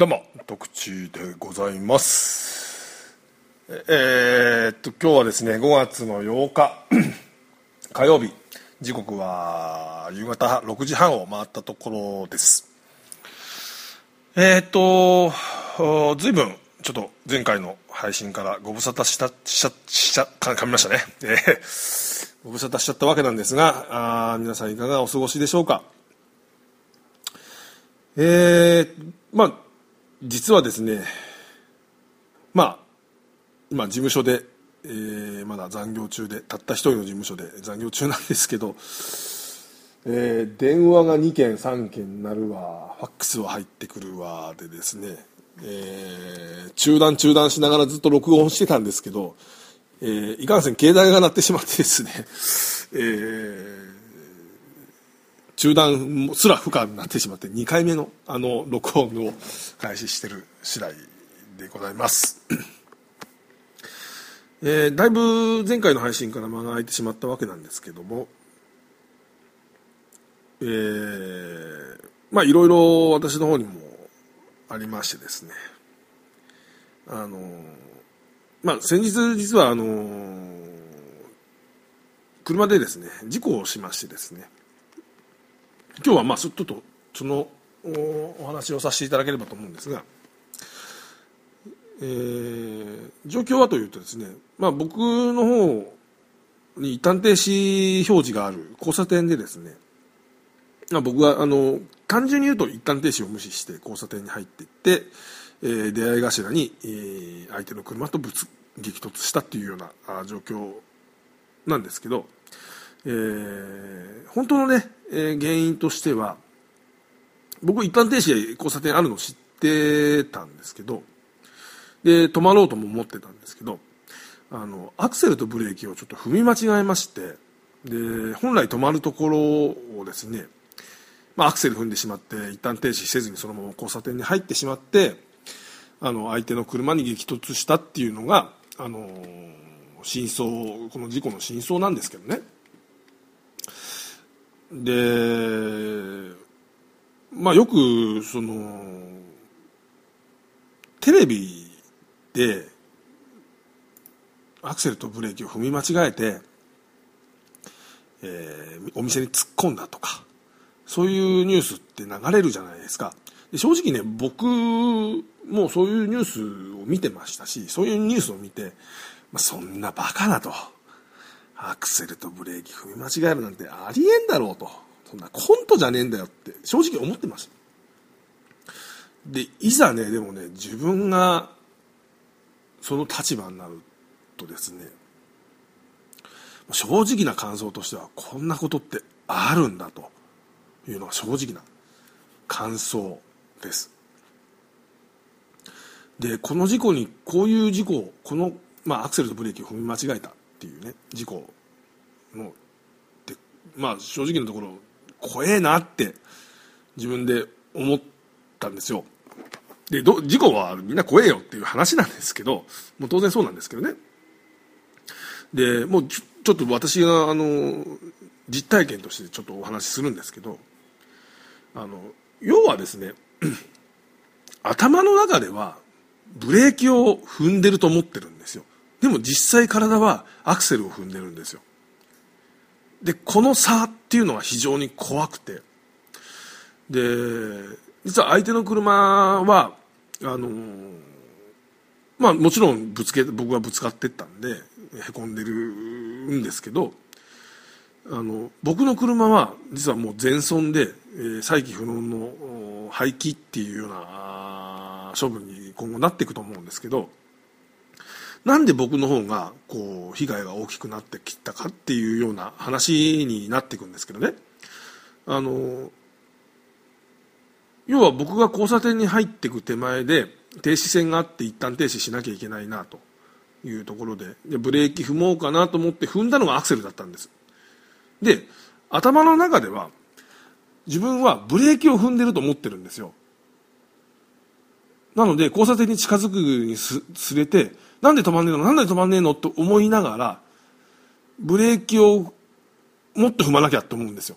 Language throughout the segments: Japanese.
どうも特注でございます。えー、っと今日はですね5月の8日 火曜日時刻は夕方6時半を回ったところです。えー、っと随分ちょっと前回の配信からご無沙汰したしちゃしちゃ噛みましたね、えー、ご無沙汰しちゃったわけなんですがあ皆さんいかがお過ごしでしょうか。えー、まあ実はですねまあ今事務所で、えー、まだ残業中でたった一人の事務所で残業中なんですけど、えー、電話が2件3件になるわファックスは入ってくるわでですね、えー、中断中断しながらずっと録音してたんですけど、えー、いかんせん携帯が鳴ってしまってですね、えー中断すら不可になってしまって2回目のあの録音を開始してる次第でございます、えー、だいぶ前回の配信から間が空いてしまったわけなんですけどもえー、まあいろいろ私の方にもありましてですね。あのまあ先日実はあの車でですね事故をしましてですね。今日はまあちょっととそのお話をさせていただければと思うんですが、えー、状況はというとですね、まあ、僕の方に一旦停止表示がある交差点でですね、まあ、僕はあの単純に言うと一旦停止を無視して交差点に入っていって、えー、出会い頭に、えー、相手の車とぶつ激突したっていうような状況なんですけど、えー、本当のね、えー、原因としては僕一旦停止で交差点あるの知ってたんですけどで止まろうとも思ってたんですけどあのアクセルとブレーキをちょっと踏み間違えましてで本来止まるところをですね、まあ、アクセル踏んでしまって一旦停止せずにそのまま交差点に入ってしまってあの相手の車に激突したっていうのがあの真相この事故の真相なんですけどね。でまあよくそのテレビでアクセルとブレーキを踏み間違えて、えー、お店に突っ込んだとかそういうニュースって流れるじゃないですか。で正直ね僕もそういうニュースを見てましたしそういうニュースを見て、まあ、そんなバカなと。アクセルとブレーキ踏み間違えるなんてありえんだろうと。そんなコントじゃねえんだよって正直思ってました。で、いざね、でもね、自分がその立場になるとですね、正直な感想としてはこんなことってあるんだというのが正直な感想です。で、この事故に、こういう事故、この、まあ、アクセルとブレーキを踏み間違えたっていうね。事故。のでまあ正直なところ怖えなって自分で思ったんですよ。でど事故はみんな怖えよっていう話なんですけどもう当然そうなんですけどね。でもうちょっと私があの実体験としてちょっとお話しするんですけどあの要はですね 頭の中ではブレーキを踏んでると思ってるんですよ。でも実際体はアクセルを踏んでるんですよ。でこの差っていうのが非常に怖くて。で実は相手の車はあのまあもちろんぶつけ僕はぶつかってったんでへこんでるんですけどあの僕の車は実はもう全損で、えー、再起不能の廃棄っていうような処分に今後なっていくと思うんですけどなんで僕の方がこう被害が大きくなってきたかっていうような話になっていくんですけどね。あの要は僕が交差点に入っていく手前で停止線があって一旦停止しなきゃいけないなというところででブレーキ踏もうかなと思って踏んだのがアクセルだったんです。で頭の中では自分はブレーキを踏んでると思ってるんですよ。なので交差点に近づくにすすれてなんで止まんねえの？なんで止まんねえの？って思いながら、ブレーキをもっと踏まなきゃって思うんですよ。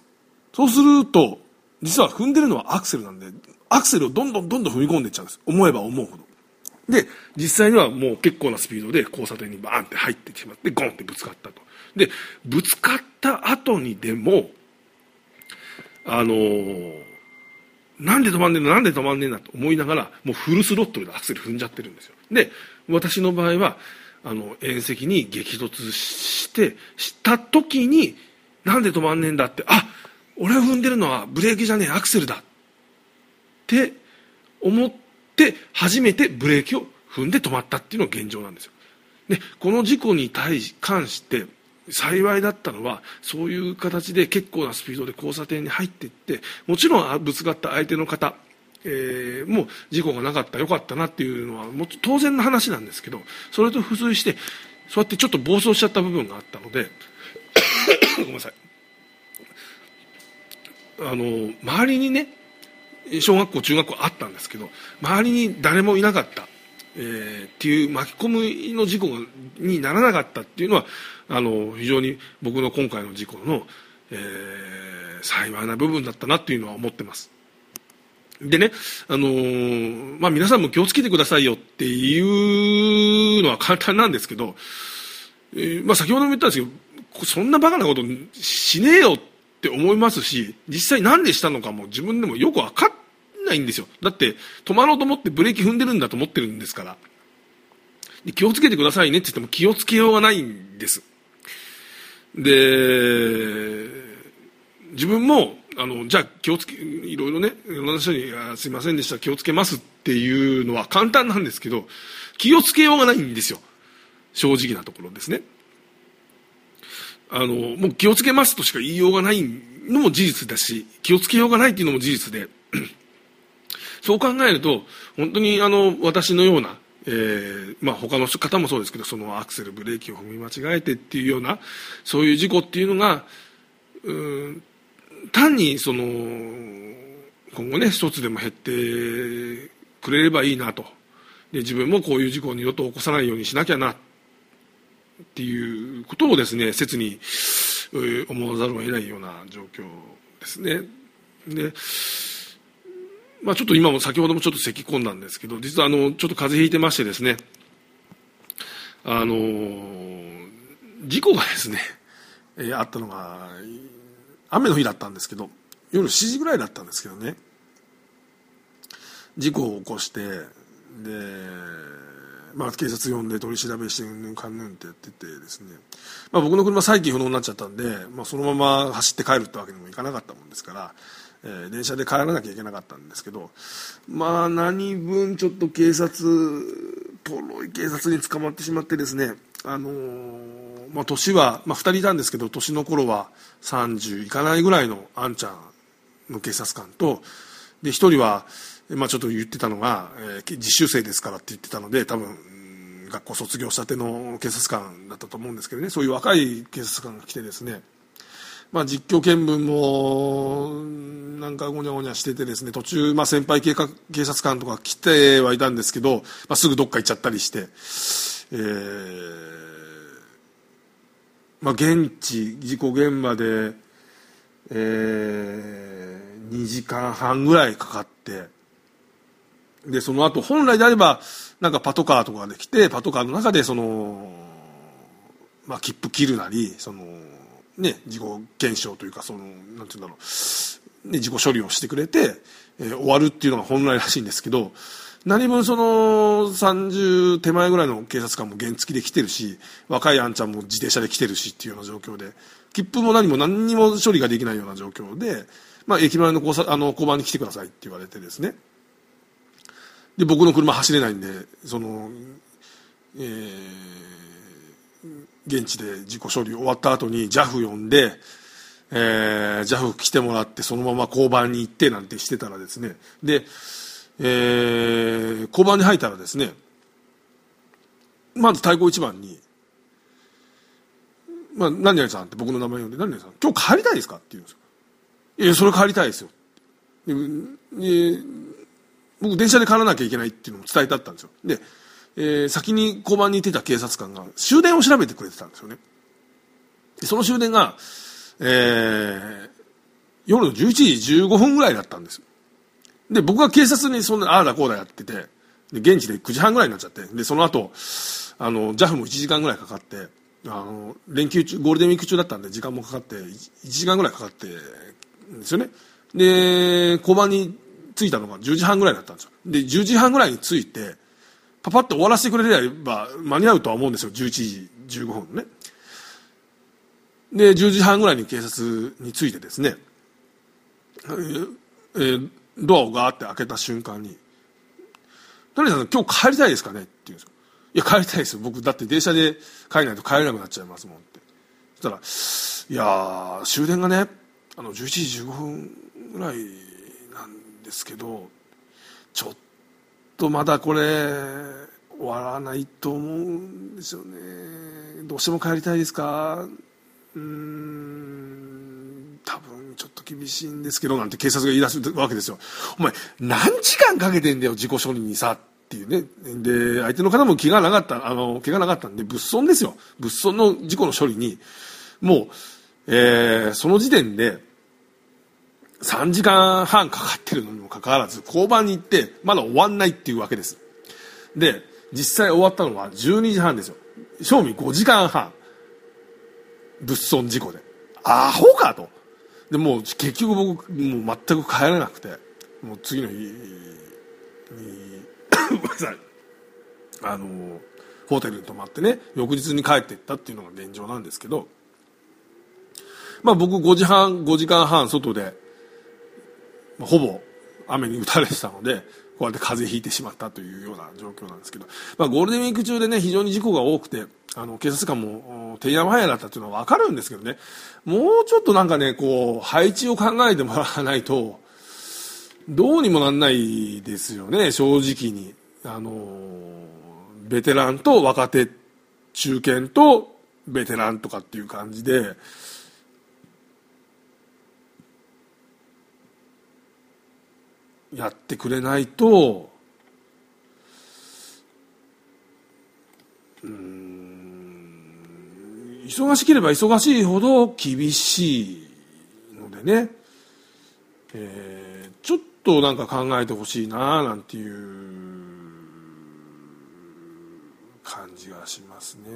そうすると、実は踏んでるのはアクセルなんで、アクセルをどんどんどんどん踏み込んでいっちゃうんです。思えば思うほど。で実際にはもう結構なスピードで交差点にバーンって入ってしまってゴンってぶつかったと。でぶつかった後にでもあのー、なんで止まんねえんだなんで止まんねえんだと思いながらもうフルスロットルでアクセル踏んじゃってるんですよ。で私の場合はあの縁石に激突してした時になんで止まんねえんだってあ俺が踏んでるのはブレーキじゃねえアクセルだって思って初めてブレーキを踏んで止まったっていうのが現状なんですよ。でこの事故に対し関して幸いだったのはそういう形で結構なスピードで交差点に入っていってもちろんぶつかった相手の方、えー、もう事故がなかったよかったなっていうのはも当然の話なんですけどそれと付随してそうやってちょっと暴走しちゃった部分があったので ごめんなさい。あの周りにね小学校中学校あったんですけど周りに誰もいなかった、えー、っていう巻き込みの事故にならなかったっていうのはあの非常に僕の今回の事故の、えー、幸いな部分だったなっていうのは思ってますでね、あのー、まあ、皆さんも気をつけてくださいよっていうのは簡単なんですけど、えー、まあ、先ほども言ったんですけどそんなバカなことしねえよって思いますし、実際何でしたのかも自分でもよくわかんないんですよ。だって止まろうと思ってブレーキ踏んでるんだと思ってるんですから。気をつけてくださいねって言っても気をつけようがないんです。で、自分も、あの、じゃあ気をつけ、いろいろね、いろんな人に、すいませんでした、気をつけますっていうのは簡単なんですけど、気をつけようがないんですよ。正直なところですね。あの、もう気をつけますとしか言いようがないのも事実だし、気をつけようがないっていうのも事実で、そう考えると、本当にあの、私のような、えー、まあ他の方もそうですけど、そのアクセル、ブレーキを踏み間違えてっていうような、そういう事故っていうのが、うん単にその、今後ね、一つでも減ってくれればいいなと。で、自分もこういう事故を二度と起こさないようにしなきゃな。っていうことをですね切に思わざるを得ないような状況ですね。でまあ、ちょっと今も先ほどもちょっと咳き込んだんですけど実はあのちょっと風邪ひいてましてですねあの事故がですね、えー、あったのが雨の日だったんですけど夜7時ぐらいだったんですけどね。事故を起こしてでまあ、警察呼んで取り調べしてうんぬんかんぬんってやっててですね、まあ、僕の車再起不能になっちゃったんで、まあ、そのまま走って帰るってわけにもいかなかったもんですから、えー、電車で帰らなきゃいけなかったんですけどまあ何分ちょっと警察ポロい警察に捕まってしまってですねあのー、まあ、年は、まあ、2人いたんですけど年の頃は30いかないぐらいのあんちゃんの警察官とで1人はまあ、ちょっと言ってたのが、えー、実習生ですからって言ってたので多分学校卒業したての警察官だったと思うんですけどねそういう若い警察官が来てですね、まあ、実況見分もなんかごにゃごにゃしててですね途中、まあ、先輩警警察官とか来てはいたんですけど、まあ、すぐどっか行っちゃったりして、えーまあ、現地事故現場で、えー、2時間半ぐらいかかって。で、その後、本来であれば、なんかパトカーとかで来て、パトカーの中で、その、まあ、切符切るなり、その、ね、事故検証というか、その、なんていうんだろう、ね、事故処理をしてくれて、えー、終わるっていうのが本来らしいんですけど、何分その30手前ぐらいの警察官も原付で来てるし若いあんちゃんも自転車で来てるしっていうような状況で切符も何も何にも処理ができないような状況で、まあ、駅前の交あの交番に来てくださいって言われてですね。で僕の車走れないんでその、えー、現地で事故処理終わった後に JAF 呼んで、えー、JAF 来てもらってそのまま交番に行ってなんてしてたらですね。で、えー、交番に入ったらですねまず対抗一番に「まあ、何々さん」って僕の名前呼んで「何々さん今日帰りたいですか?」って言うんですよ「いやそれ帰りたいですよ」でで僕電車で帰らなきゃいけないっていうのも伝えてあったんですよ。で、えー、先に交番にいてた警察官が終電を調べてくれてたんですよね。その終電が、えー、夜の11時15分ぐらいだったんです。で僕が警察にそんなああだこうだやっててで現地で9時半ぐらいになっちゃってでその後あの JAF も1時間ぐらいかかってあの連休中ゴールデンウィーク中だったんで時間もかかって 1, 1時間ぐらいかかってんですよね。で交番に着いたのが10時半ぐらいだったんですよ。で10時半ぐらいに着いてパパッと終わらせてくれれば間に合うとは思うんですよ。11時15分ね。で10時半ぐらいに警察に着いてですね、えー、ドアをガーって開けた瞬間に「谷さん今日帰りたいですかね?」って言うんですよ「いや帰りたいですよ。僕だって電車で帰らないと帰れなくなっちゃいますもん」って。そしたら「いや終電がねあの11時15分ぐらいなんですけどちょっととまだこれ終わらないと思うんですよね。どうしても帰りたいですか？うん多分ちょっと厳しいんですけどなんて警察が言い出すわけですよ。お前何時間かけてんだよ自己処理にさっていうね。で相手の方も気がなかったあの気がなかったんで物損ですよ。物損の事故の処理に。もう、えー、その時点で3時間半かかってるのにもかかわらず交番に行ってまだ終わんないっていうわけです。で実際終わったのは12時半ですよ。賞味5時間半。物損事故で。アホかと。でもう結局僕もう全く帰れなくて。もう次の日にごめんなさい。あのホテルに泊まってね翌日に帰っていったっていうのが現状なんですけど。まあ僕5時半5時間半外でほぼ雨に打たれてたのでこうやって風邪ひいてしまったというような状況なんですけど、まあ、ゴールデンウィーク中でね非常に事故が多くてあの警察官もてんやわんやだったっていうのは分かるんですけどね。もうちょっとなんかねこう配置を考えてもらわないとどうにもなんないですよね正直に。あのベテランと若手中堅とベテランとかっていう感じでやってくれないとうん忙しければ忙しいほど厳しいのでね、えー、ちょっとなんか考えてほしいななんていう感じがしますね。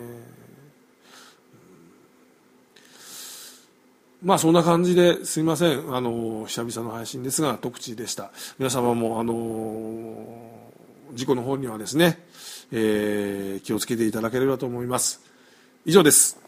まあそんな感じですいません。あの久々の配信ですが特地でした。皆様もあの事故の方にはですね、えー、気をつけていただければと思います。以上です。